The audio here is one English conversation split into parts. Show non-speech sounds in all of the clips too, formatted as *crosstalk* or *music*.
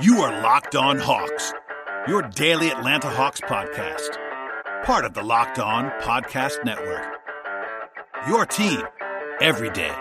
You are Locked On Hawks, your daily Atlanta Hawks podcast, part of the Locked On Podcast Network. Your team every day.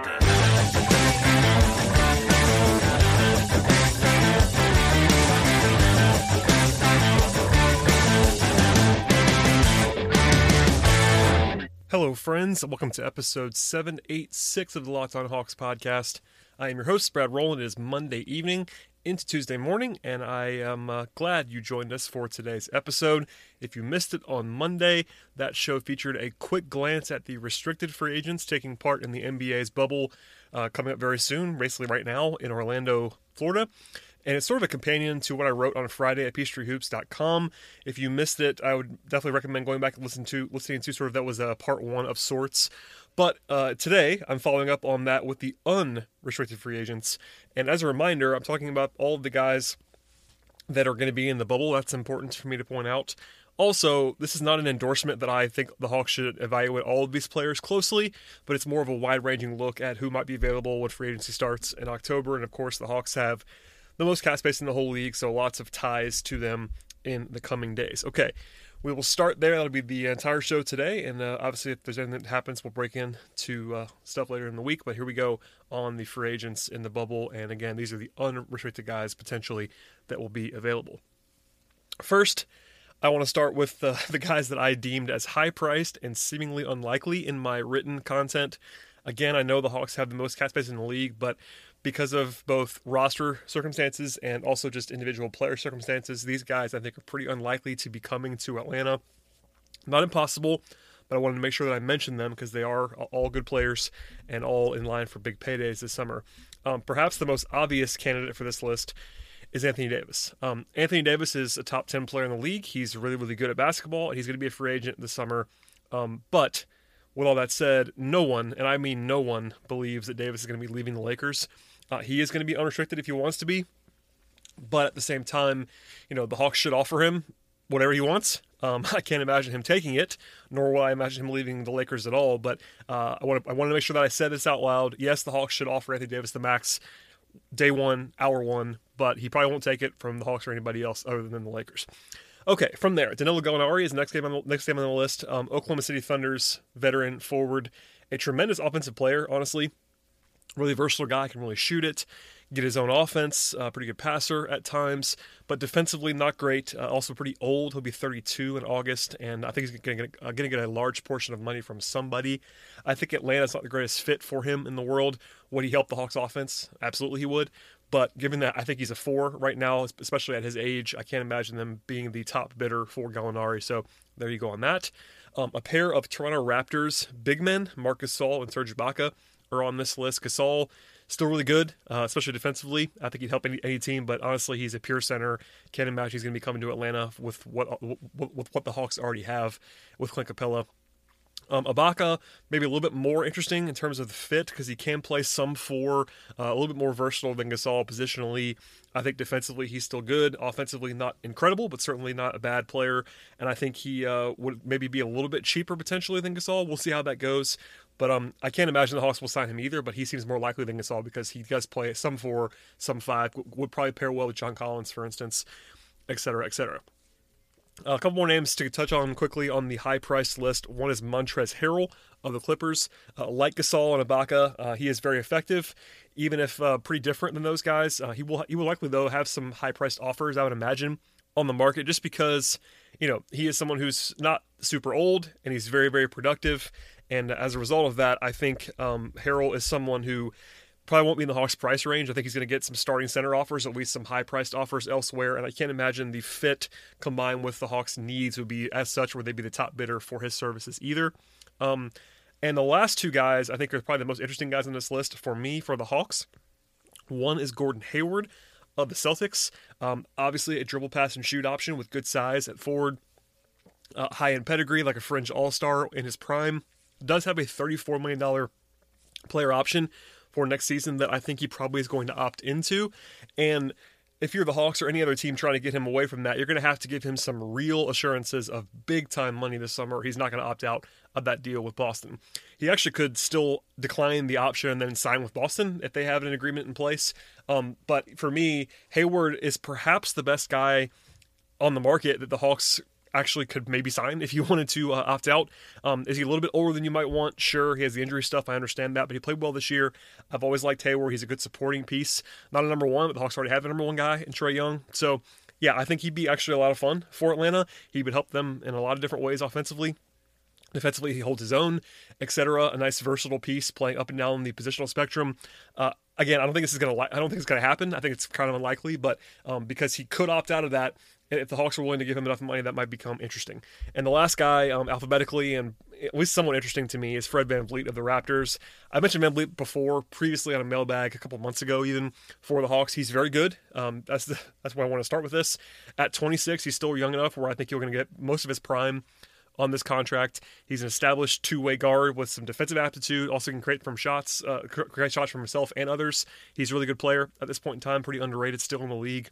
Hello, friends, welcome to episode 786 of the Locked On Hawks podcast. I am your host, Brad Rowland. It is Monday evening into Tuesday morning, and I am uh, glad you joined us for today's episode. If you missed it on Monday, that show featured a quick glance at the restricted free agents taking part in the NBA's bubble uh, coming up very soon, basically right now in Orlando, Florida and it's sort of a companion to what I wrote on Friday at peachtreehoops.com. If you missed it, I would definitely recommend going back and listen to listening to sort of that was a part one of sorts. But uh, today, I'm following up on that with the unrestricted free agents. And as a reminder, I'm talking about all of the guys that are going to be in the bubble. That's important for me to point out. Also, this is not an endorsement that I think the Hawks should evaluate all of these players closely, but it's more of a wide ranging look at who might be available when free agency starts in October. And of course, the Hawks have the most cap space in the whole league, so lots of ties to them in the coming days. Okay, we will start there. That'll be the entire show today, and uh, obviously, if there's anything that happens, we'll break into uh, stuff later in the week. But here we go on the free agents in the bubble, and again, these are the unrestricted guys potentially that will be available. First, I want to start with uh, *laughs* the guys that I deemed as high priced and seemingly unlikely in my written content. Again, I know the Hawks have the most cap space in the league, but because of both roster circumstances and also just individual player circumstances, these guys I think are pretty unlikely to be coming to Atlanta. Not impossible, but I wanted to make sure that I mentioned them because they are all good players and all in line for big paydays this summer. Um, perhaps the most obvious candidate for this list is Anthony Davis. Um, Anthony Davis is a top 10 player in the league. He's really, really good at basketball, and he's going to be a free agent this summer. Um, but with all that said, no one, and I mean no one, believes that Davis is going to be leaving the Lakers. Uh, he is going to be unrestricted if he wants to be, but at the same time, you know, the Hawks should offer him whatever he wants. Um, *laughs* I can't imagine him taking it, nor will I imagine him leaving the Lakers at all. But uh, I want to I want to make sure that I said this out loud. Yes, the Hawks should offer Anthony Davis the max day one, hour one, but he probably won't take it from the Hawks or anybody else other than the Lakers. Okay, from there, Danilo Gallinari is the next game on the next game on the list. Um, Oklahoma City Thunder's veteran forward, a tremendous offensive player, honestly really versatile guy, can really shoot it, get his own offense, uh, pretty good passer at times, but defensively not great. Uh, also pretty old. He'll be 32 in August, and I think he's going to uh, get a large portion of money from somebody. I think Atlanta's not the greatest fit for him in the world. Would he help the Hawks offense? Absolutely, he would. But given that I think he's a four right now, especially at his age, I can't imagine them being the top bidder for Gallinari. So there you go on that. Um, a pair of Toronto Raptors big men, Marcus Gasol and Serge Ibaka are on this list. Gasol still really good, uh, especially defensively. I think he'd help any, any team, but honestly, he's a pure center. Can't imagine he's going to be coming to Atlanta with what with what the Hawks already have with Clint Capela. Um, Ibaka maybe a little bit more interesting in terms of the fit because he can play some four, uh, a little bit more versatile than Gasol positionally. I think defensively he's still good. Offensively, not incredible, but certainly not a bad player. And I think he uh, would maybe be a little bit cheaper potentially than Gasol. We'll see how that goes. But um, I can't imagine the Hawks will sign him either. But he seems more likely than Gasol because he does play some four, some five. Would probably pair well with John Collins, for instance, et cetera, et cetera. Uh, a couple more names to touch on quickly on the high price list. One is Montrezl Harrell of the Clippers. Uh, like Gasol and Ibaka, uh, he is very effective, even if uh, pretty different than those guys. Uh, he will he will likely though have some high priced offers, I would imagine, on the market, just because you know he is someone who's not super old and he's very very productive. And as a result of that, I think um, Harrell is someone who probably won't be in the Hawks price range. I think he's going to get some starting center offers, at least some high priced offers elsewhere. And I can't imagine the fit combined with the Hawks' needs would be as such where they'd be the top bidder for his services either. Um, and the last two guys, I think, are probably the most interesting guys on this list for me for the Hawks. One is Gordon Hayward of the Celtics. Um, obviously, a dribble pass and shoot option with good size at forward, uh, high end pedigree, like a fringe all star in his prime. Does have a $34 million player option for next season that I think he probably is going to opt into. And if you're the Hawks or any other team trying to get him away from that, you're going to have to give him some real assurances of big time money this summer. He's not going to opt out of that deal with Boston. He actually could still decline the option and then sign with Boston if they have an agreement in place. Um, but for me, Hayward is perhaps the best guy on the market that the Hawks actually could maybe sign if you *laughs* wanted to uh, opt out. Um, is he a little bit older than you might want? Sure, he has the injury stuff. I understand that, but he played well this year. I've always liked Hayward. He's a good supporting piece. Not a number one, but the Hawks already have a number one guy in Trae Young. So, yeah, I think he'd be actually a lot of fun for Atlanta. He would help them in a lot of different ways offensively. Defensively, he holds his own, etc. A nice versatile piece, playing up and down the positional spectrum. Uh, again, I don't think this is gonna. I don't think it's gonna happen. I think it's kind of unlikely, but um, because he could opt out of that, if the Hawks were willing to give him enough money, that might become interesting. And the last guy, um, alphabetically and at least somewhat interesting to me, is Fred VanVleet of the Raptors. I mentioned VanVleet before, previously on a mailbag a couple months ago, even for the Hawks. He's very good. Um, that's the, that's why I want to start with this. At 26, he's still young enough where I think you're going to get most of his prime on this contract. He's an established two-way guard with some defensive aptitude. Also can create from shots, uh, create shots from himself and others. He's a really good player at this point in time. Pretty underrated still in the league.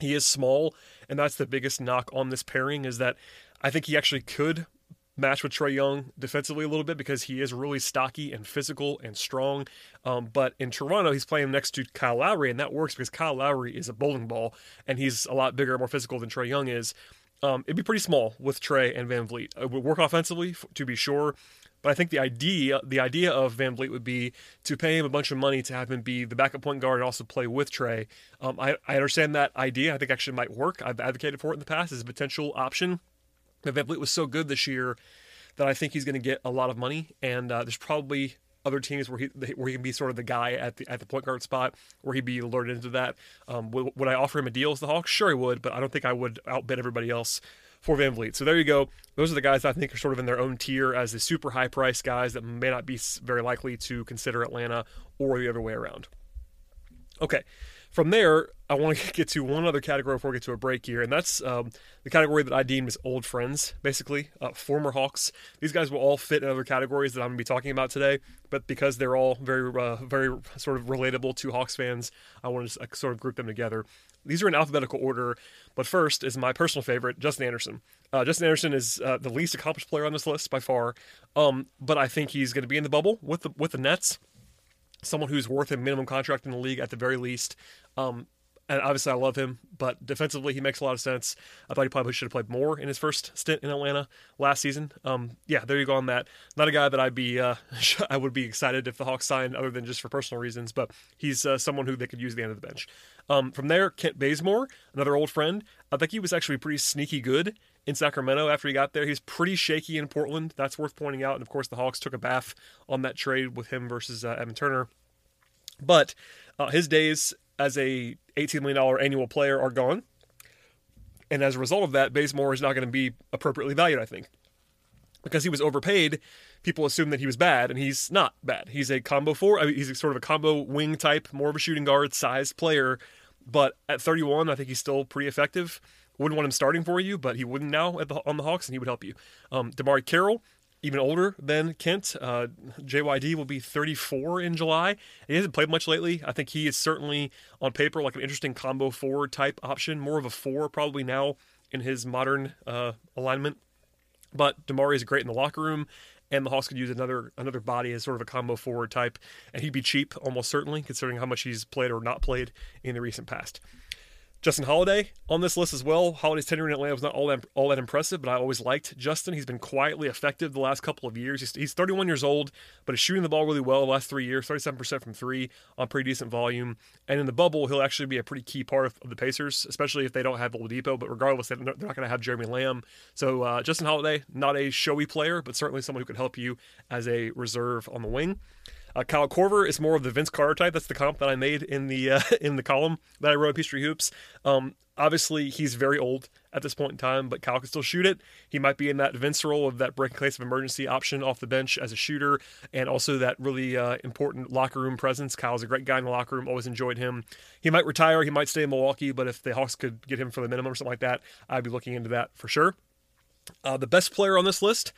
He is small, and that's the biggest knock on this pairing is that I think he actually could match with Trae Young defensively a little bit because he is really stocky and physical and strong. Um, but in Toronto, he's playing next to Kyle Lowry, and that works because Kyle Lowry is a bowling ball, and he's a lot bigger, more physical than Trae Young is. Um, it'd be pretty small with Trae and VanVleet. It would work offensively, to be sure, but I think the idea the idea of VanVleet would be to pay him a bunch of money to have him be the backup point guard and also play with Trae. Um, I, I understand that idea. I think actually might work. I've advocated for it in the past as a potential option. But VanVleet was so good this year that I think he's going to get a lot of money, and uh, there's probably other teams where he where he can be sort of the guy at the at the point guard spot where he'd be alerted into that. Um, would, would I offer him a deal as the Hawks? Sure, he would, but I don't think I would outbid everybody else for VanVleet. So there you go. Those are the guys I think are sort of in their own tier as the super high price guys that may not be very likely to consider Atlanta or the other way around. Okay. From there, I want to *laughs* get to one other category before we get to a break here, and that's um, the category that I deem as old friends, basically, uh, former Hawks. These guys will all fit in other categories that I'm going to be talking about today, but because they're all very, uh, very sort of relatable to Hawks fans, I want to sort of group them together. These are in alphabetical order, but first is my personal favorite, Justin Anderson. Uh, Justin Anderson is uh, the least accomplished player on this list by far, um, but I think he's going to be in the bubble with the with the Nets. Someone who's worth a minimum contract in the league at the very least. Um, and obviously I love him, but defensively he makes a lot of sense. I thought he probably should have played more in his first stint in Atlanta last season. Um, yeah, there you go on that. Not a guy that I'd be uh, *laughs* I would be excited if the Hawks signed, other than just for personal reasons. But he's uh, someone who they could use the end of the bench. Um, from there, Kent Bazemore, another old friend. I think he was actually pretty sneaky good in Sacramento after he got there. He's pretty shaky in Portland. That's worth pointing out. And of course, the Hawks took a bath on that trade with him versus uh, Evan Turner. But uh, his days as a $18 million annual player are gone. And as a result of that, Bazemore is not going to be appropriately valued, I think. Because he was overpaid, people assume that he was bad, and he's not bad. He's a combo four, I mean, he's sort of a combo wing type, more of a shooting guard sized player. But at 31, I think he's still pretty effective. Wouldn't want him starting for you, but he wouldn't now the, on the Hawks, and he would help you. Um, DeMarre Carroll, even older than Kent. Uh, JYD will be 34 in July. He hasn't played much lately. I think he is certainly on paper like an interesting combo forward type option, more of a four probably now in his modern uh, alignment. But DeMarre is great in the locker room, and the Hawks could use another another body as sort of a combo forward type, and he'd be cheap almost certainly, considering how much he's played or not played in the recent past. Justin Holiday on this list as well. Holiday's tenure in Atlanta was not all that, all that impressive, but I always liked Justin. He's been quietly effective the last couple of years. He's, he's 31 years old, but he's shooting the ball really well the last three years, 37% from three on pretty decent volume. And in the bubble, he'll actually be a pretty key part of, of the Pacers, especially if they don't have Oladipo. But regardless, they're not going to have Jeremy Lamb. So uh, Justin Holiday, not a showy player, but certainly someone who could help you as a reserve on the wing. Uh, Kyle Korver is more of the Vince Carter type. That's the comp that I made in the uh, *laughs* in the column that I wrote at Peachtree Hoops. Um, obviously, he's very old at this point in time, but Kyle can still shoot it. He might be in that Vince role of that break in case of emergency option off the bench as a shooter, and also that really uh, important locker room presence. Kyle's a great guy in the locker room. Always enjoyed him. He might retire. He might stay in Milwaukee, but if the Hawks could get him for the minimum or something like that, I'd be looking into that for sure. Uh, the best player on this list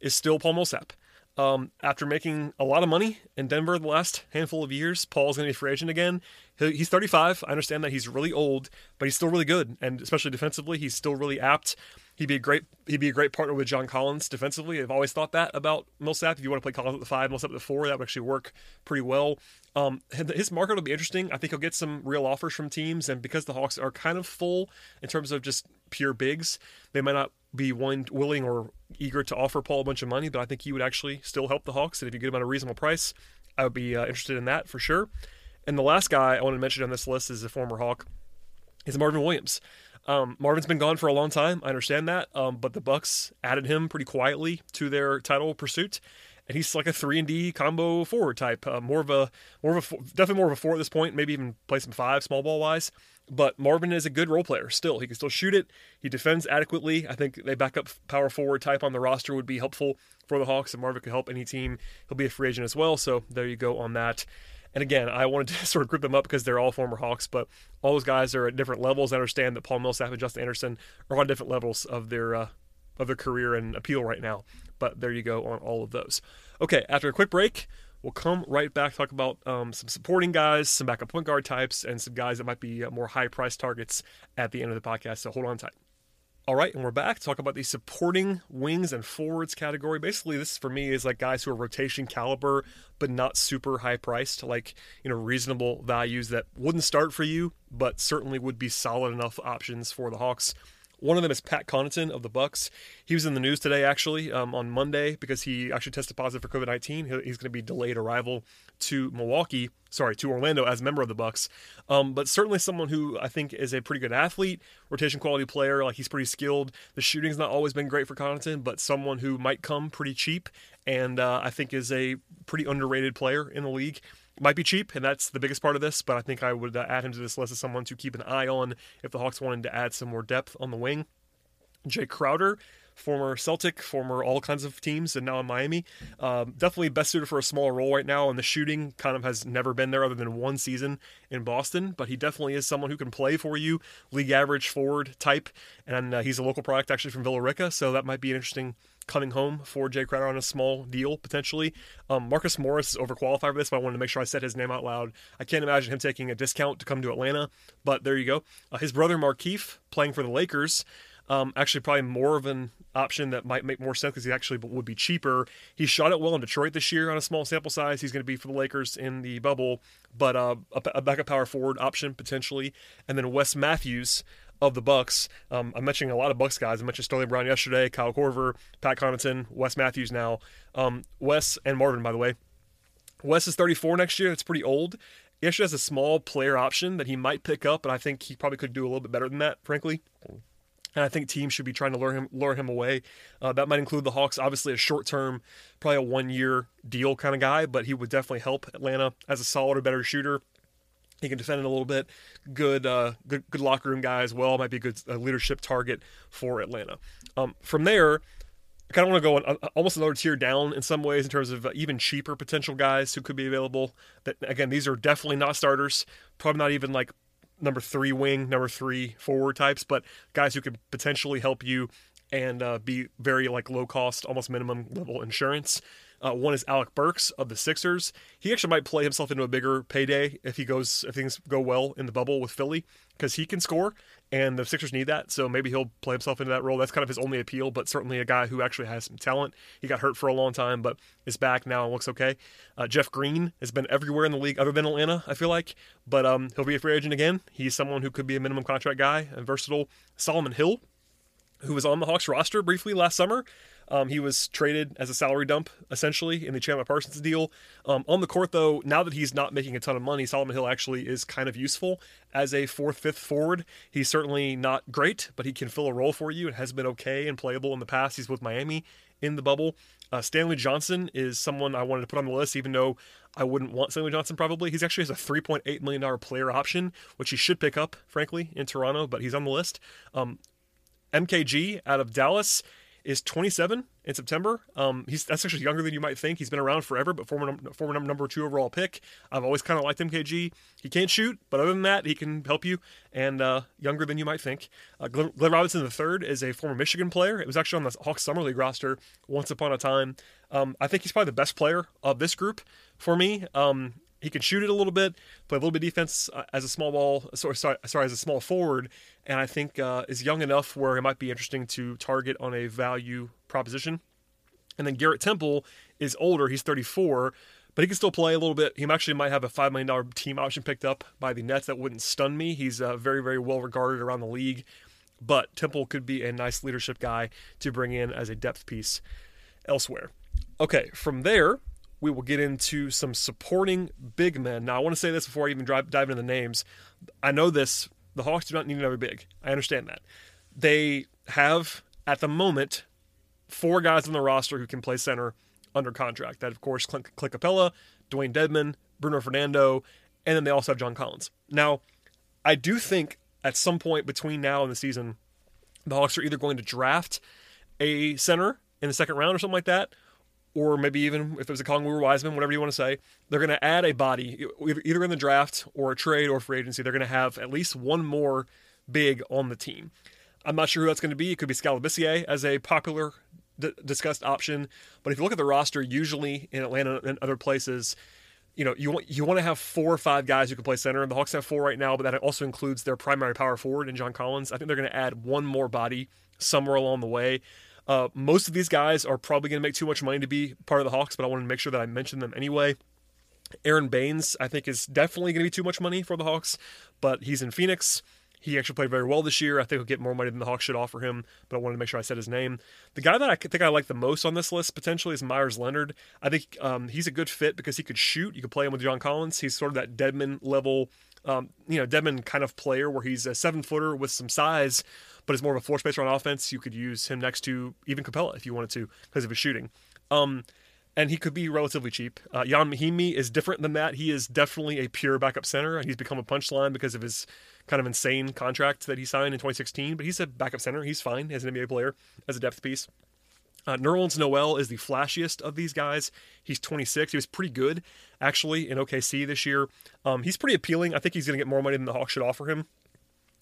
is still Paul Millsap. Um, after making a lot of money in Denver the last handful of years, Paul's going to be free agent again. he's 35. I understand that he's really old, but he's still really good, and especially defensively, he's still really apt. He'd be a great he'd be a great partner with John Collins defensively. I've always thought that about Millsap. If you want to play Collins at the five, Millsap at the four, that would actually work pretty well. Um, his market will be interesting. I think he'll get some real offers from teams, and because the Hawks are kind of full in terms of just pure bigs, they might not be one, willing or eager to offer Paul a bunch of money, but I think he would actually still help the Hawks. And if you get him at a reasonable price, I would be uh, interested in that for sure. And the last guy I want to mention on this list is a former Hawk, is Marvin Williams. Um, Marvin's been gone for a long time. I understand that, um, but the Bucks added him pretty quietly to their title pursuit, and he's like a three and D combo forward type. Uh, more of a more of a definitely more of a four at this point. Maybe even play some five small ball wise. But Marvin is a good role player still. He can still shoot it. He defends adequately. I think they back up power forward type on the roster would be helpful for the Hawks, and Marvin could help any team. He'll be a free agent as well. So there you go on that. And again, I wanted to *laughs* sort of group them up because they're all former Hawks, but all those guys are at different levels. I understand that Paul Millsap and Justin Anderson are on different levels of their uh, of their career and appeal right now. But there you go on all of those. Okay, after a quick break, we'll come right back talk about um, some supporting guys, some backup point guard types, and some guys that might be uh, more high price targets at the end of the podcast. So hold on tight. All right, and we're back to talk about the supporting wings and forwards category. Basically, this for me is like guys who are rotation caliber, but not super high priced, like you know reasonable values that wouldn't start for you, but certainly would be solid enough options for the Hawks. One of them is Pat Connaughton of the Bucks. He was in the news today, actually, um, on Monday because he actually tested positive for COVID nineteen. He's going to be delayed arrival to Milwaukee, sorry, to Orlando as a member of the Bucks. Um, but certainly someone who I think is a pretty good athlete, rotation quality player. Like he's pretty skilled. The shooting's not always been great for Connaughton, but someone who might come pretty cheap, and uh, I think is a pretty underrated player in the league might be cheap, and that's the biggest part of this. But I think I would uh, add him to this list as someone to keep an eye on if the Hawks wanted to add some more depth on the wing. Jae Crowder, former Celtic, former all kinds of teams, and now in Miami. Um, definitely best suited for a smaller role right now, and the shooting kind of has never been there other than one season in Boston. But he definitely is someone who can play for you, league average forward type, and uh, he's a local product actually from Villa Rica, so that might be an interesting coming home for Jae Crowder on a small deal potentially. Um, Marcus Morris is overqualified for this, but I wanted to make sure I said his name out loud. I can't imagine him taking a discount to come to Atlanta, but there you go. Uh, his brother Markieff playing for the Lakers. Um, actually, probably more of an option that might make more sense because he actually would be cheaper. He shot it well in Detroit this year on a small sample size. He's going to be for the Lakers in the bubble, but uh, a, a backup power forward option potentially. And then Wes Matthews of the Bucks. Um, I'm mentioning a lot of Bucks guys. I mentioned Sterling Brown yesterday, Kyle Korver, Pat Connaughton, Wes Matthews now. Um, Wes and Marvin, by the way. Wes is 34 next year. It's pretty old. He actually has a small player option that he might pick up, but I think he probably could do a little bit better than that, frankly. And I think teams should be trying to lure him lure him away. Uh, that might include the Hawks. Obviously, a short term, probably a one year deal kind of guy, but he would definitely help Atlanta as a solid or better shooter. He can defend it a little bit. Good, uh, good, good locker room guy as well. Might be a good uh, leadership target for Atlanta. Um, from there, I kind of want to go on, uh, almost another tier down in some ways in terms of uh, even cheaper potential guys who could be available. That again, these are definitely not starters. Probably not even like number three wing, number three forward types, but guys who could potentially help you and uh, be very like low cost, almost minimum level insurance. Uh, one is Alec Burks of the Sixers. He actually might play himself into a bigger payday if he goes if things go well in the bubble with Philly because he can score and the Sixers need that. So maybe he'll play himself into that role. That's kind of his only appeal, but certainly a guy who actually has some talent. He got hurt for a long time, but is back now and looks okay. Uh, Jeff Green has been everywhere in the league other than Atlanta, I feel like, but um, he'll be a free agent again. He's someone who could be a minimum contract guy and versatile. Solomon Hill, who was on the Hawks roster briefly last summer. Um, he was traded as a salary dump, essentially, in the Chandler Parsons deal. Um, on the court, though, now that he's not making a ton of money, Solomon Hill actually is kind of useful as a fourth, fifth forward. He's certainly not great, but he can fill a role for you and has been okay and playable in the past. He's with Miami in the bubble. Uh, Stanley Johnson is someone I wanted to put on the list, even though I wouldn't want Stanley Johnson probably. He's actually has a $3.8 million player option, which he should pick up, frankly, in Toronto, but he's on the list. Um, MKG out of Dallas is 27 in September. Um, he's that's actually younger than you might think. He's been around forever, but former former number two overall pick. I've always kind of liked MKG. He can't shoot, but other than that, he can help you. And uh, younger than you might think. Uh, Glenn, Glenn Robinson III is a former Michigan player. It was actually on the Hawks Summer League roster once upon a time. Um, I think he's probably the best player of this group for me. Um, He can shoot it a little bit, play a little bit of defense uh, as a small ball, sorry, sorry, sorry as a small forward, and I think uh, is young enough where it might be interesting to target on a value proposition. And then Garrett Temple is older; he's 34, but he can still play a little bit. He actually might have a five million dollar team option picked up by the Nets. That wouldn't stun me. He's uh, very, very well regarded around the league. But Temple could be a nice leadership guy to bring in as a depth piece elsewhere. Okay, from there, we will get into some supporting big men. Now, I want to say this before I even dive, dive into the names. I know this. The Hawks do not need another big. I understand that. They have, at the moment, four guys on the roster who can play center under contract. That, of course, Clint, Clint Capela, Dewayne Dedmon, Bruno Fernando, and then they also have John Collins. Now, I do think at some point between now and the season, the Hawks are either going to draft a center in the second round or something like that, or maybe even if it was Okongwu or Wiseman, whatever you want to say, they're going to add a body either in the draft or a trade or free agency. They're going to have at least one more big on the team. I'm not sure who that's going to be. It could be Skal Labissiere as a popular d- discussed option, but if you look at the roster, usually in Atlanta and other places, you know, you want you want to have four or five guys who can play center. And the Hawks have four right now, but that also includes their primary power forward in John Collins. I think they're going to add one more body somewhere along the way. Uh, most of these guys are probably going to make too much money to be part of the Hawks, but I wanted to make sure that I mentioned them anyway. Aron Baynes, I think, is definitely going to be too much money for the Hawks, but he's in Phoenix. He actually played very well this year. I think he'll get more money than the Hawks should offer him, but I wanted to make sure I said his name. The guy that I think I like the most on this list potentially is Meyers Leonard. I think um, he's a good fit because he could shoot. You could play him with John Collins. He's sort of that Dedmon level, um, you know, Dedmon kind of player where he's a seven footer with some size, but is more of a floor spacer on offense. You could use him next to even Capela if you wanted to because of his shooting. Um, and he could be relatively cheap. Uh, Ian Mahinmi is different than that. He is definitely a pure backup center, and he's become a punchline because of his kind of insane contract that he signed in 2016. But he's a backup center. He's fine as an NBA player, as a depth piece. Uh, Nerlens Noel is the flashiest of these guys. He's 26. He was pretty good, actually, in OKC this year. Um, he's pretty appealing. I think he's going to get more money than the Hawks should offer him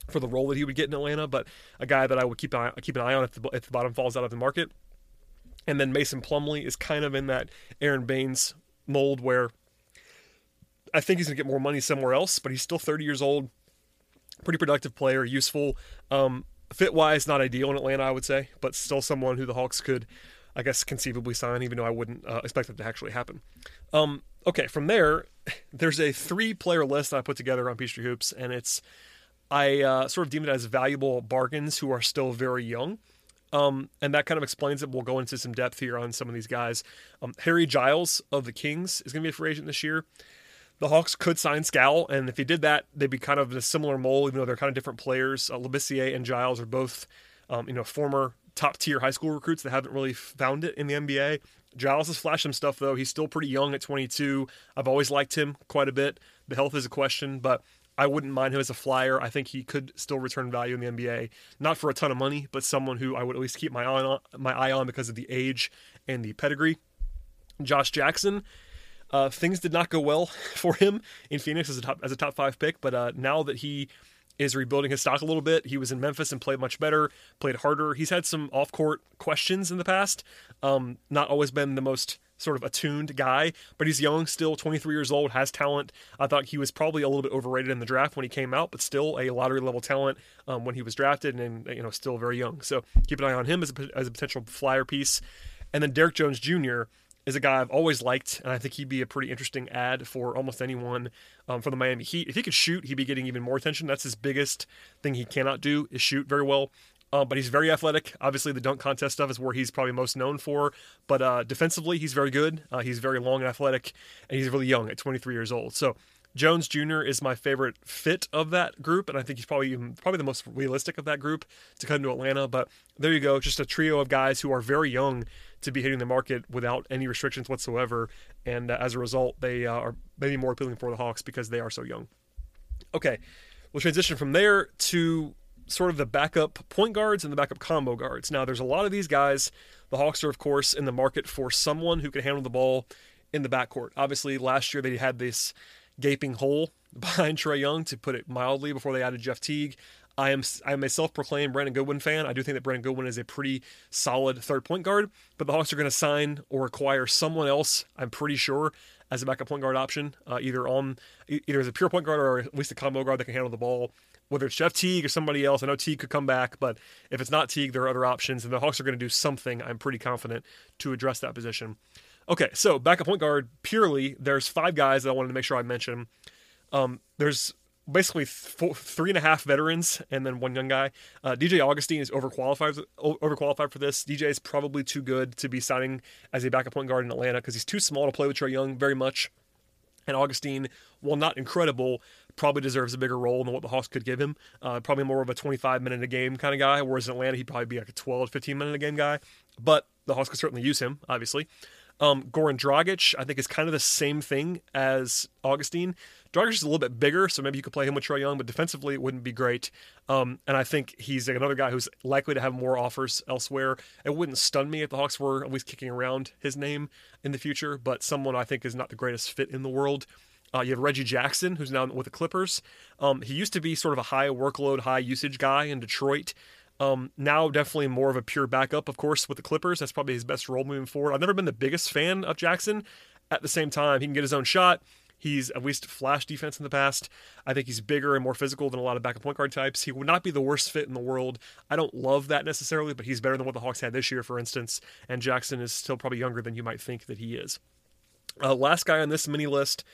for the role that he would get in Atlanta, but a guy that I would keep an eye, keep an eye on if the, if the bottom falls out of the market. And then Mason Plumlee is kind of in that Aron Baynes mold where I think he's going to get more money somewhere else, but he's still 30 years old, pretty productive player, useful. Um, fit wise, not ideal in Atlanta, I would say, but still someone who the Hawks could, I guess, conceivably sign, even though I wouldn't uh, expect it to actually happen. Um, okay, from there, *laughs* there's a three player list that I put together on Peachtree Hoops, and it's I uh, sort of deem it as valuable bargains who are still very young. Um, and that kind of explains it. We'll go into some depth here on some of these guys. Um, Harry Giles of the Kings is going to be a free agent this year. The Hawks could sign Skal, and if he did that, they'd be kind of in a similar mold, even though they're kind of different players. Uh, Labissiere and Giles are both, um, you know, former top tier high school recruits that haven't really found it in the NBA. Giles has flashed some stuff though. He's still pretty young at 22. I've always liked him quite a bit. The health is a question, but I wouldn't mind him as a flyer. I think he could still return value in the NBA, not for a ton of money, but someone who I would at least keep my eye on, my eye on because of the age and the pedigree. Josh Jackson, uh, things did not go well *laughs* for him in Phoenix as a top as a top five pick, but uh, now that he is rebuilding his stock a little bit, he was in Memphis and played much better, played harder. He's had some off court questions in the past, um, not always been the most sort of attuned guy, but he's young still, 23 years old, has talent. I thought he was probably a little bit overrated in the draft when he came out, but still a lottery level talent um, when he was drafted, and you know still very young. So keep an eye on him as a, as a potential flyer piece. And then Derrick Jones Jr. is a guy I've always liked, and I think he'd be a pretty interesting add for almost anyone um, for the Miami Heat. If he could shoot, he'd be getting even more attention. That's his biggest thing he cannot do is shoot very well. Uh, but he's very athletic. Obviously, the dunk contest stuff is where he's probably most known for. But uh, defensively, he's very good. Uh, he's very long and athletic, and he's really young at 23 years old. So Jones Jr. is my favorite fit of that group, and I think he's probably even, probably the most realistic of that group to come to Atlanta. But there you go, just a trio of guys who are very young to be hitting the market without any restrictions whatsoever, and uh, as a result, they uh, are maybe more appealing for the Hawks because they are so young. Okay, we'll transition from there to sort of the backup point guards and the backup combo guards. Now, there's a lot of these guys. The Hawks are, of course, in the market for someone who can handle the ball in the backcourt. Obviously, last year they had this gaping hole *laughs* behind Trae Young, to put it mildly, before they added Jeff Teague. I am I am a self-proclaimed Brandon Goodwin fan. I do think that Brandon Goodwin is a pretty solid third point guard, but the Hawks are going to sign or acquire someone else. I'm pretty sure as a backup point guard option, uh, either on either as a pure point guard or at least a combo guard that can handle the ball. Whether it's Jeff Teague or somebody else, I know Teague could come back, but if it's not Teague, there are other options, and the Hawks are going to do something. I'm pretty confident to address that position. Okay, so backup point guard purely. There's five guys that I wanted to make sure I mention. Um, there's basically th- three and a half veterans and then one young guy. Uh, DJ Augustine is overqualified overqualified for this. DJ is probably too good to be signing as a backup point guard in Atlanta because he's too small to play with Trae Young very much. And Augustine, while not incredible, probably deserves a bigger role than what the Hawks could give him. Uh, probably more of a 25 minute a game kind of guy, whereas in Atlanta, he'd probably be like a 12, 15 minute a game guy. But the Hawks could certainly use him, obviously. Um, Goran Dragic, I think, is kind of the same thing as Augustine. Dragic is a little bit bigger, so maybe you could play him with Trae Young, but defensively it wouldn't be great. Um, and I think he's another guy who's likely to have more offers elsewhere. It wouldn't stun me if the Hawks were at least kicking around his name in the future, but someone I think is not the greatest fit in the world. Uh, you have Reggie Jackson, who's now with the Clippers. Um, he used to be sort of a high workload, high usage guy in Detroit. Um, now, definitely more of a pure backup, of course, with the Clippers. That's probably his best role moving forward. I've never been the biggest fan of Jackson. At the same time, he can get his own shot. He's at least flash defense in the past. I think he's bigger and more physical than a lot of backup point guard types. He would not be the worst fit in the world. I don't love that necessarily, but he's better than what the Hawks had this year, for instance. And Jackson is still probably younger than you might think that he is. Uh, last guy on this mini list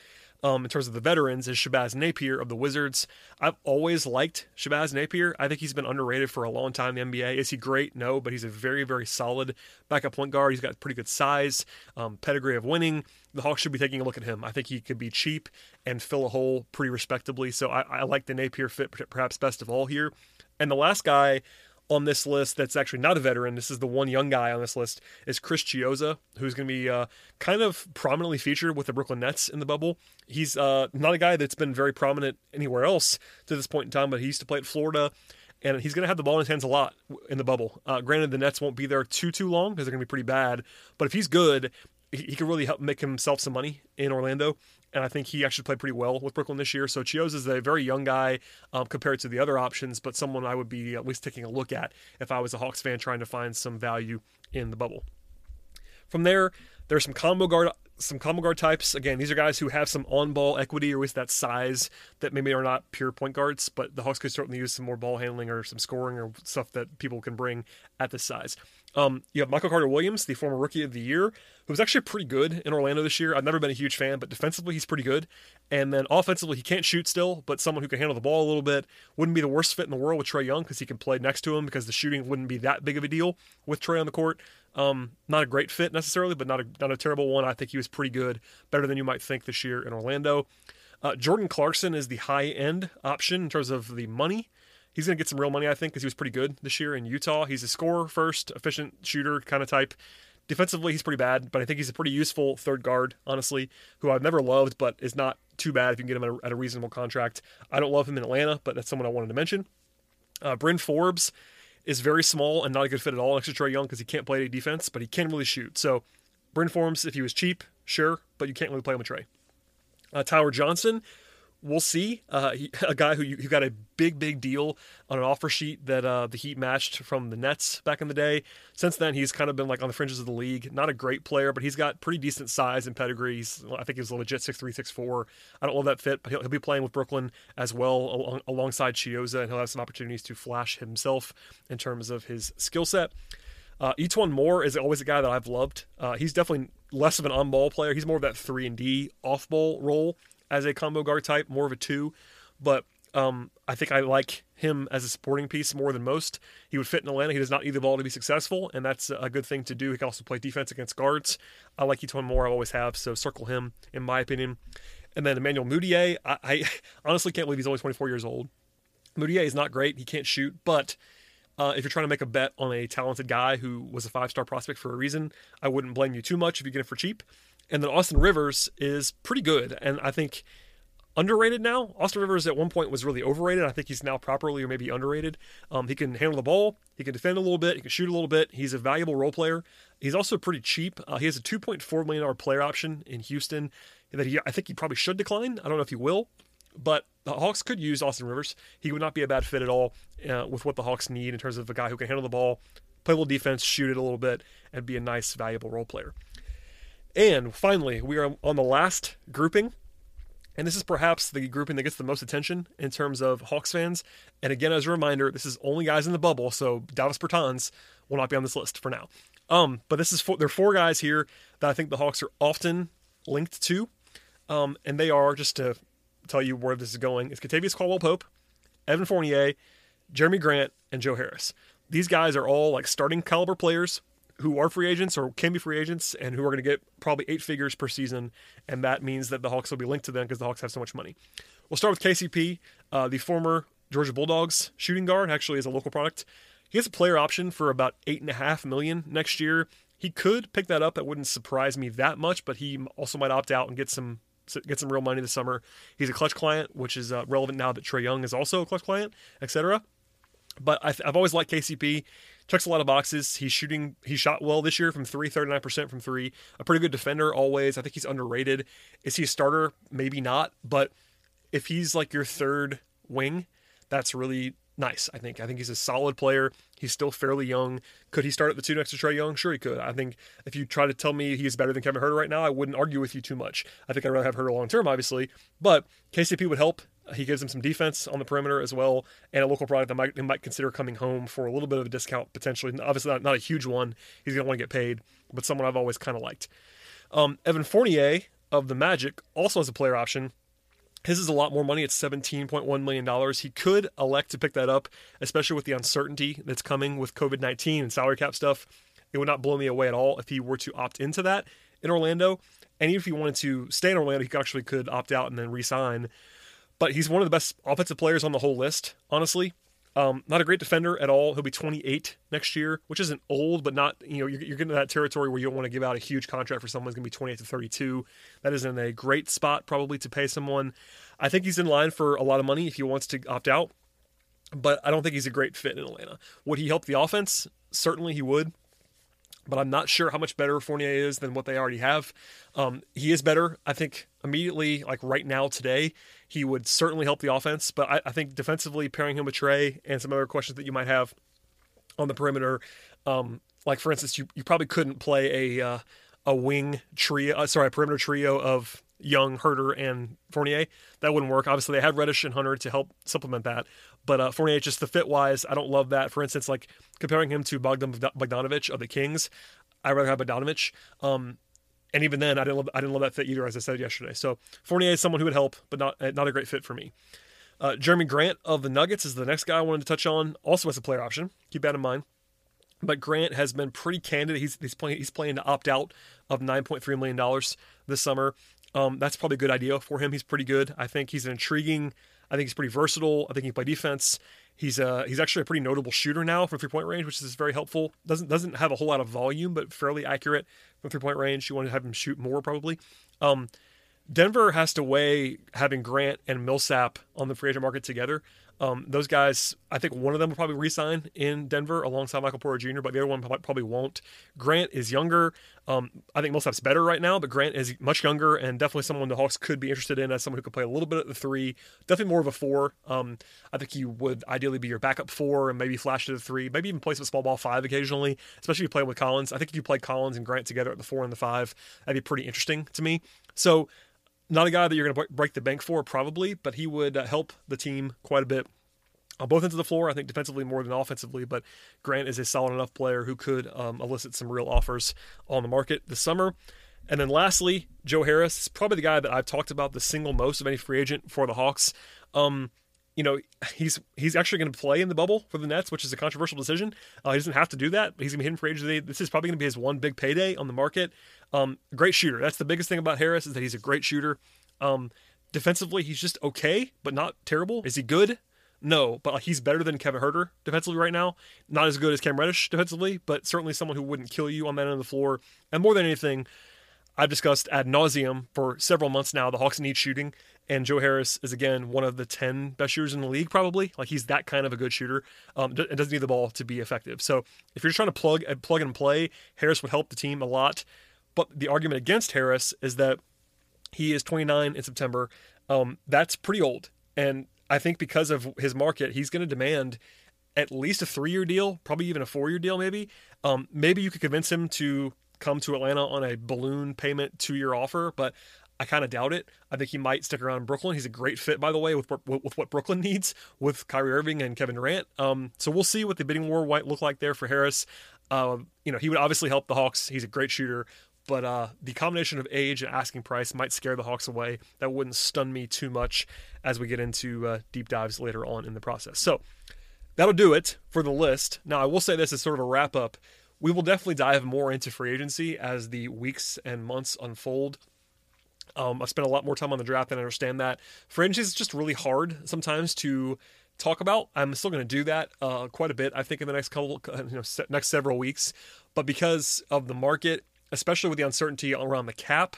um, in terms of the veterans is Shabazz Napier of the Wizards. I've always liked Shabazz Napier. I think he's been underrated for a long time in the NBA. Is he great? No, but he's a very, very solid backup point guard. He's got pretty good size, um, pedigree of winning. The Hawks should be taking a look at him. I think he could be cheap and fill a hole pretty respectably. So I, I like the Napier fit perhaps best of all here. And the last guy on this list that's actually not a veteran, this is the one young guy on this list, is Chris Chiozza, who's going to be uh, kind of prominently featured with the Brooklyn Nets in the bubble. He's uh, not a guy that's been very prominent anywhere else to this point in time, but he used to play at Florida. And he's going to have the ball in his hands a lot in the bubble. Uh, granted, the Nets won't be there too too long because they're going to be pretty bad. But if he's good, he, he could really help make himself some money in Orlando and I think he actually played pretty well with Brooklyn this year. So Chios is a very young guy um, compared to the other options, but someone I would be at least taking a look at if I was a Hawks fan trying to find some value in the bubble. From there, there's some combo guard some combo guard types. Again, these are guys who have some on ball equity or at least that size that maybe are not pure point guards, but the Hawks could certainly use some more ball handling or some scoring or stuff that people can bring at this size. Um, you have Michael Carter Williams, the former Rookie of the Year, who was actually pretty good in Orlando this year. I've never been a huge fan, but defensively he's pretty good. And then offensively he can't shoot still, but someone who can handle the ball a little bit wouldn't be the worst fit in the world with Trae Young because he can play next to him because the shooting wouldn't be that big of a deal with Trae on the court. Um, not a great fit necessarily, but not a not a terrible one. I think he was pretty good, better than you might think this year in Orlando. Uh, Jordan Clarkson is the high end option in terms of the money he's going to get some real money, I think, because he was pretty good this year in Utah. He's a scorer first, efficient shooter kind of type. Defensively, he's pretty bad, but I think he's a pretty useful third guard, honestly, who I've never loved, but is not too bad if you can get him at a, at a reasonable contract. I don't love him in Atlanta, but that's someone I wanted to mention. Uh, Bryn Forbes is very small and not a good fit at all next to Trae Young because he can't play any defense, but he can really shoot. So, Bryn Forbes, if he was cheap, sure, but you can't really play him with Trae. Uh, Tyler Johnson we'll see. Uh, he, *laughs* a guy who, who got a big, big deal on an offer sheet that uh, the Heat matched from the Nets back in the day. Since then, he's kind of been like on the fringes of the league. Not a great player, but he's got pretty decent size and pedigree. He's, I think he's a legit 6'3", 6'4". I don't love that fit, but he'll, he'll be playing with Brooklyn as well along, alongside Chiozza, and he'll have some opportunities to flash himself in terms of his skill set. Uh, E'Twaun Moore is always a guy that I've loved. Uh, he's definitely less of an on-ball player. He's more of that three and D off-ball role as a combo guard type, more of a two. But um, I think I like him as a supporting piece more than most. He would fit in Atlanta. He does not need the ball to be successful, and that's a good thing to do. He can also play defense against guards. I like E'Twaun more. I always have. So circle him, in my opinion. And then Emmanuel Mudiay. I, I *laughs* honestly can't believe he's only 24 years old. Mudiay is not great. He can't shoot, but uh, if you're trying to make a bet on a talented guy who was a five star prospect for a reason, I wouldn't blame you too much if you get it for cheap. And then Austin Rivers is pretty good. And I think underrated now. Austin Rivers at one point was really overrated. I think he's now properly or maybe underrated. Um, he can handle the ball. He can defend a little bit. He can shoot a little bit. He's a valuable role player. He's also pretty cheap. Uh, he has a $2.4 million player option in Houston that he, I think he probably should decline. I don't know if he will, but the Hawks could use Austin Rivers. He would not be a bad fit at all uh, with what the Hawks need in terms of a guy who can handle the ball, play a little defense, shoot it a little bit, and be a nice, valuable role player. And finally, we are on the last grouping. And this is perhaps the grouping that gets the most attention in terms of Hawks fans. And again, as a reminder, this is only guys in the bubble, so Davis Bertans will not be on this list for now. Um, but this is four, there are four guys here that I think the Hawks are often linked to, um, and they are just to tell you where this is going. It's Kentavious Caldwell Pope, Evan Fournier, Jerami Grant, and Joe Harris. These guys are all like starting caliber players who are free agents or can be free agents and who are going to get probably eight figures per season. And that means that the Hawks will be linked to them because the Hawks have so much money. We'll start with KCP, uh, the former Georgia Bulldogs shooting guard, actually is a local product. He has a player option for about eight and a half million next year. He could pick that up. That wouldn't surprise me that much, but he also might opt out and get some get some real money this summer. He's a Klutch client, which is uh, relevant now that Trae Young is also a Klutch client, etc. But I've, I've always liked KCP checks a lot of boxes. He's shooting, he shot well this year from three, 39% from three. A pretty good defender always. I think he's underrated. Is he a starter? Maybe not. But if he's like your third wing, that's really nice. I think. I think he's a solid player. He's still fairly young. Could he start at the two next to Trae Young? Sure, he could. I think if you try to tell me he's better than Kevin Huerter right now, I wouldn't argue with you too much. I think I'd rather have Huerter long term, obviously, but KCP would help. He gives him some defense on the perimeter as well, and a local product that might, might consider coming home for a little bit of a discount potentially. Obviously, not, not a huge one. He's going to want to get paid, but someone I've always kind of liked. Um, Evan Fournier of the Magic also has a player option. His is a lot more money. It's $17.1 million. He could elect to pick that up, especially with the uncertainty that's coming with COVID 19 and salary cap stuff. It would not blow me away at all if he were to opt into that in Orlando. And even if he wanted to stay in Orlando, he actually could opt out and then resign. But he's one of the best offensive players on the whole list, honestly. Um, not a great defender at all. He'll be 28 next year, which isn't old, but not, you know, you're, you're getting to that territory where you don't want to give out a huge contract for someone who's going to be 28 to 32. That isn't a great spot, probably, to pay someone. I think he's in line for a lot of money if he wants to opt out, but I don't think he's a great fit in Atlanta. Would he help the offense? Certainly he would but I'm not sure how much better Fournier is than what they already have. Um, he is better, I think, immediately, like right now, today. He would certainly help the offense, but I, I think defensively, pairing him with Trae and some other questions that you might have on the perimeter, um, like for instance, you, you probably couldn't play a uh, a wing trio, uh, sorry, a perimeter trio of Young, Huerter, and Fournier. That wouldn't work. Obviously, they had Reddish and Hunter to help supplement that. But uh, Fournier, just the fit wise, I don't love that. For instance, like comparing him to Bogdan Bogdanovic of the Kings, I'd rather have Bogdanovic. Um, and even then, I didn't love, I didn't love that fit either, as I said yesterday. So Fournier is someone who would help, but not not a great fit for me. Uh, Jerami Grant of the Nuggets is the next guy I wanted to touch on. Also as a player option. Keep that in mind. But Grant has been pretty candid. He's he's playing he's playing to opt out of 9.3 million dollars this summer. Um, that's probably a good idea for him. He's pretty good. I think he's an intriguing. I think he's pretty versatile. I think he can play defense. He's uh he's actually a pretty notable shooter now from three point range, which is very helpful. Doesn't doesn't have a whole lot of volume, but fairly accurate from three point range. You want to have him shoot more probably. Um, Denver has to weigh having Grant and Millsap on the free agent market together. Um, those guys, I think one of them will probably resign in Denver alongside Michael Porter Jr., but the other one probably won't. Grant is younger. Um, I think Millsap's better right now, but Grant is much younger and definitely someone the Hawks could be interested in as someone who could play a little bit at the three, definitely more of a four. Um, I think he would ideally be your backup four and maybe flash to the three, maybe even play some small ball five occasionally, especially if you play with Collins. I think if you play Collins and Grant together at the four and the five, that'd be pretty interesting to me. So, not a guy that you're going to break the bank for, probably, but he would uh, help the team quite a bit on both ends of the floor. I think defensively more than offensively, but Grant is a solid enough player who could um, elicit some real offers on the market this summer. And then lastly, Joe Harris is probably the guy that I've talked about the single most of any free agent for the Hawks. Um, you know, he's he's actually going to play in the bubble for the Nets, which is a controversial decision. Uh, he doesn't have to do that, but he's going to be hidden free agent. This is probably going to be his one big payday on the market. Um, great shooter. That's the biggest thing about Harris is that he's a great shooter. Um, defensively, he's just okay, but not terrible. Is he good? No, but he's better than Kevin Huerter defensively right now. Not as good as Cam Reddish defensively, but certainly someone who wouldn't kill you on that end of the floor. And more than anything, I've discussed ad nauseum for several months now. The Hawks need shooting, and Joe Harris is again one of the ten best shooters in the league, probably. Like he's that kind of a good shooter. Um, it doesn't need the ball to be effective. So if you're trying to plug and plug and play, Harris would help the team a lot. But the argument against Harris is that he is 29 in September. Um, that's pretty old, and I think because of his market, he's going to demand at least a three year deal, probably even a four year deal, maybe. Um, maybe you could convince him to come to Atlanta on a balloon payment two year offer, but I kind of doubt it. I think he might stick around in Brooklyn. He's a great fit, by the way, with with what Brooklyn needs with Kyrie Irving and Kevin Durant. Um, so we'll see what the bidding war might look like there for Harris. Uh, you know, he would obviously help the Hawks. He's a great shooter, but uh, the combination of age and asking price might scare the Hawks away. That wouldn't stun me too much as we get into uh, deep dives later on in the process. So that'll do it for the list. Now, I will say this as sort of a wrap up. We will definitely dive more into free agency as the weeks and months unfold. Um, I spent a lot more time on the draft and I understand that. Free agency is just really hard sometimes to talk about. I'm still going to do that uh, quite a bit, I think, in the next couple, you know, next several weeks. But because of the market, especially with the uncertainty around the cap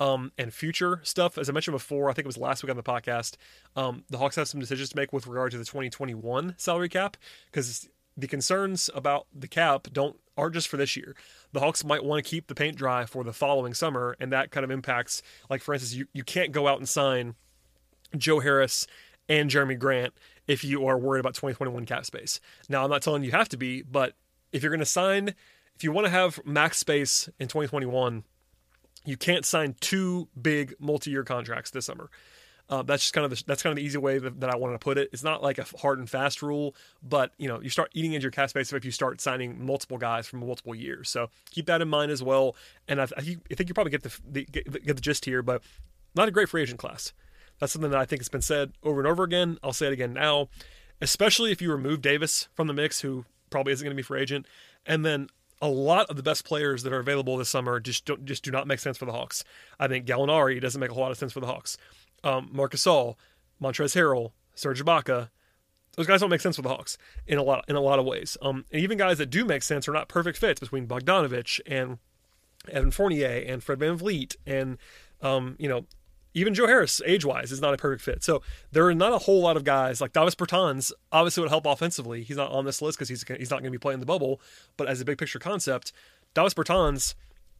um, and future stuff, as I mentioned before, I think it was last week on the podcast, um, the Hawks have some decisions to make with regard to the 2021 salary cap because the concerns about the cap don't aren't just for this year. The Hawks might want to keep the paint dry for the following summer, and that kind of impacts, like for instance, you, you can't go out and sign Joe Harris and Jerami Grant if you are worried about 2021 cap space. Now, I'm not telling you have to be, but if you're going to sign, if you want to have max space in 2021, you can't sign two big multi-year contracts this summer. Uh, that's just kind of the, that's kind of the easy way that, that, I wanted to put it. It's not like a hard and fast rule, but you know you start eating into your cap space if you start signing multiple guys from multiple years. So keep that in mind as well. And I, I think you probably get the, the get, get the gist here, but not a great free agent class. That's something that I think has been said over and over again. I'll say it again now, especially if you remove Davis from the mix, who probably isn't going to be free agent, and then a lot of the best players that are available this summer just don't just do not make sense for the Hawks. I think Gallinari doesn't make a whole lot of sense for the Hawks. Um, Marc Gasol, Montrezl Harrell, Serge Ibaka, those guys don't make sense for the Hawks in a lot in a lot of ways. Um, and even guys that do make sense are not perfect fits between Bogdanovich and Evan Fournier and Fred VanVleet and um, you know even Joe Harris, age wise, is not a perfect fit. So there are not a whole lot of guys like Davis Bertans. Obviously, would help offensively. He's not on this list because he's he's not going to be playing the bubble. But as a big picture concept, Davis Bertans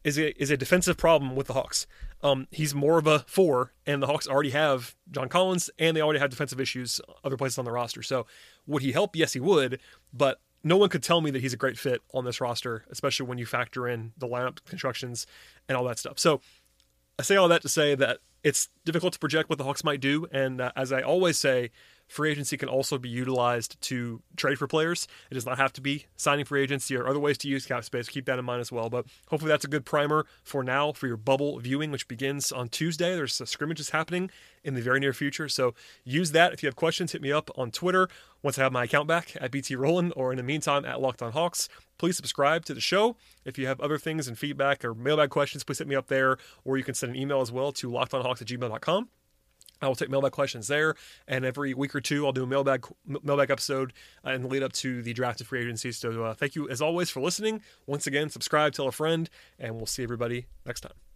is a is a defensive problem with the Hawks. Um, he's more of a four, and the Hawks already have John Collins, and they already have defensive issues other places on the roster. So would he help? Yes, he would. But no one could tell me that he's a great fit on this roster, especially when you factor in the lineup constructions and all that stuff. So I say all that to say that it's difficult to project what the Hawks might do. And uh, as I always say, free agency can also be utilized to trade for players. It does not have to be signing free agency or other ways to use cap space. Keep that in mind as well. But hopefully that's a good primer for now for your bubble viewing, which begins on Tuesday. There's a scrimmages happening in the very near future. So use that. If you have questions, hit me up on Twitter once I have my account back at BT Rowland or in the meantime at Locked on Hawks. Please subscribe to the show. If you have other things and feedback or mailbag questions, please hit me up there, or you can send an email as well to lockedonhawks at gmail.com. I will take mailbag questions there, and every week or two, I'll do a mailbag mailbag episode uh, in the lead up to the draft of free agency. So, uh, thank you as always for listening. Once again, subscribe, tell a friend, and we'll see everybody next time.